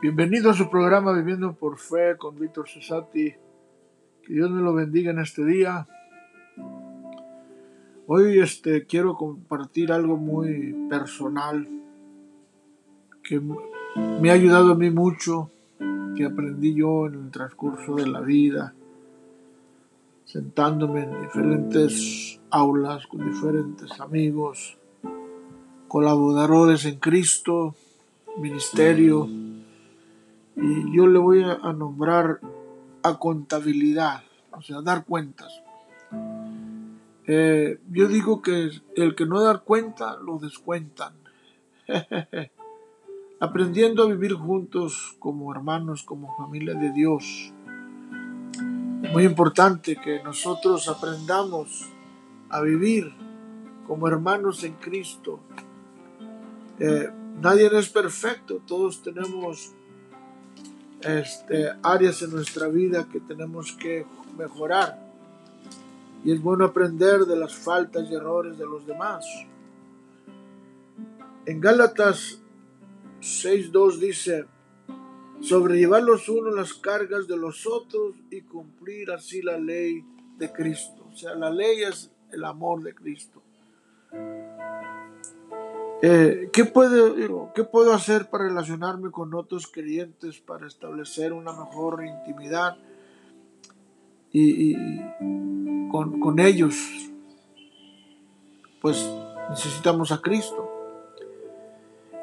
Bienvenido a su programa Viviendo por Fe con Víctor Cesati. Que Dios me lo bendiga en este día. Hoy este, quiero compartir algo muy personal que me ha ayudado a mí mucho, que aprendí yo en el transcurso de la vida, sentándome en diferentes aulas con diferentes amigos, colaboradores en Cristo, ministerio y yo le voy a, nombrar a contabilidad, o sea, dar cuentas. Eh, yo digo que el que no da cuenta lo descuentan. Aprendiendo a vivir juntos como hermanos, como familia de Dios. Muy importante que nosotros aprendamos a vivir como hermanos en Cristo. Eh, nadie es perfecto, todos tenemos este, áreas en nuestra vida que tenemos que mejorar. Y es bueno aprender de las faltas y errores de los demás. En Gálatas 6.2 dice, sobrellevar los unos las cargas de los otros y cumplir así la ley de Cristo. O sea, la ley es el amor de Cristo. Eh, ¿qué, ¿Qué puedo hacer para relacionarme con otros creyentes, para establecer una mejor intimidad y, con, ellos? Pues necesitamos a Cristo.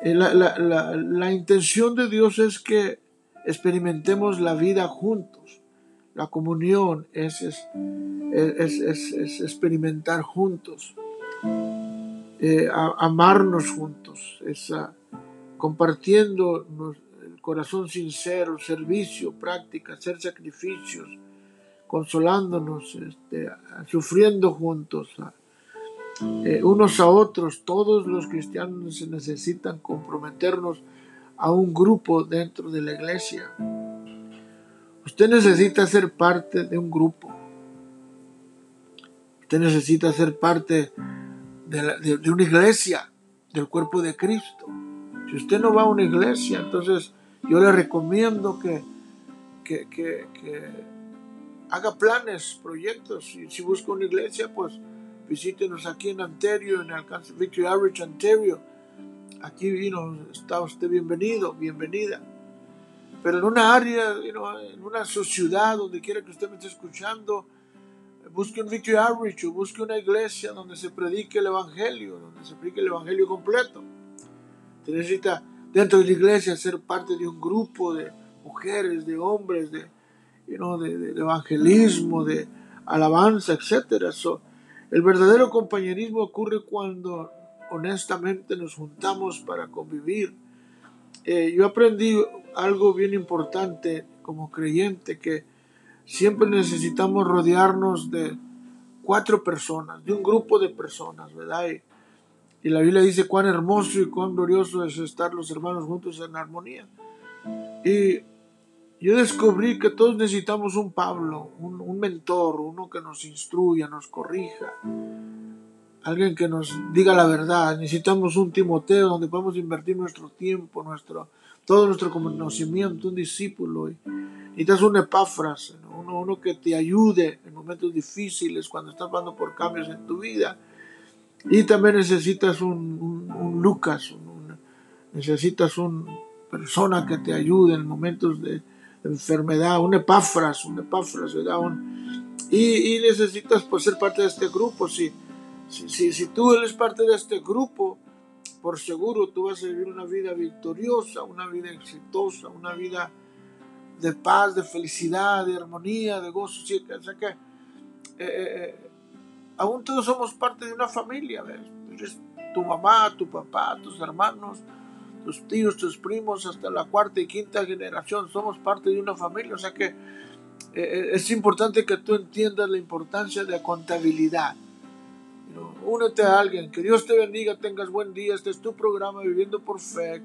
Eh, la, intención de Dios es que experimentemos la vida juntos. La comunión es, es, es experimentar juntos. Eh, amarnos juntos, compartiendo el corazón sincero, servicio, práctica, hacer sacrificios, consolándonos, este, sufriendo juntos, eh, unos a otros. Todos los cristianos se necesitan comprometernos a un grupo dentro de la iglesia. Usted necesita ser parte de un grupo. Usted necesita ser parte una iglesia, del cuerpo de Cristo. Si usted no va a una iglesia, entonces yo le recomiendo que, que, haga planes, proyectos. Y si busca una iglesia, pues visítenos aquí en Ontario, en Alcance Victory Average, Ontario. Aquí vino, está usted bienvenido, bienvenida. Pero en una área, en una sociedad, donde quiera que usted me esté escuchando, busque un Victory Outreach o busque una iglesia donde se predique el Evangelio, donde se predique el Evangelio completo. Usted necesita dentro de la iglesia ser parte de un grupo de mujeres, de hombres, de, de, evangelismo, de alabanza, etc. el verdadero compañerismo ocurre cuando honestamente nos juntamos para convivir. Eh, yo aprendí algo bien importante como creyente que siempre necesitamos rodearnos de cuatro personas, de un grupo de personas, ¿verdad? Y, la Biblia dice cuán hermoso y cuán glorioso es estar los hermanos juntos en armonía. Y yo descubrí que todos necesitamos un Pablo, un, mentor, uno que nos instruya, nos corrija, alguien que nos diga la verdad. Necesitamos un Timoteo donde podamos invertir nuestro tiempo, nuestro, todo nuestro conocimiento, un discípulo. Y necesitas un epáfras, uno, uno, que te ayude en momentos difíciles, cuando estás pasando por cambios en tu vida. Y también necesitas un, un, Lucas, necesitas una persona que te ayude en momentos de enfermedad, un epáfras, un epáfras, ¿verdad? y, y, necesitas pues, ser parte de este grupo. Si, si, si, tú eres parte de este grupo, por seguro tú vas a vivir una vida victoriosa, una vida exitosa, una vida de paz, de felicidad, de armonía, de gozo. O sea que eh, eh, eh, aún todos somos parte de una familia. ¿ves? tu mamá, tu papá, tus hermanos, tus tíos, tus primos, hasta la cuarta y quinta generación. Somos parte de una familia. O sea que es importante que tú entiendas la importancia de la contabilidad únete a alguien. Que Dios te bendiga, tengas buen día. Este es tu programa Viviendo por Fe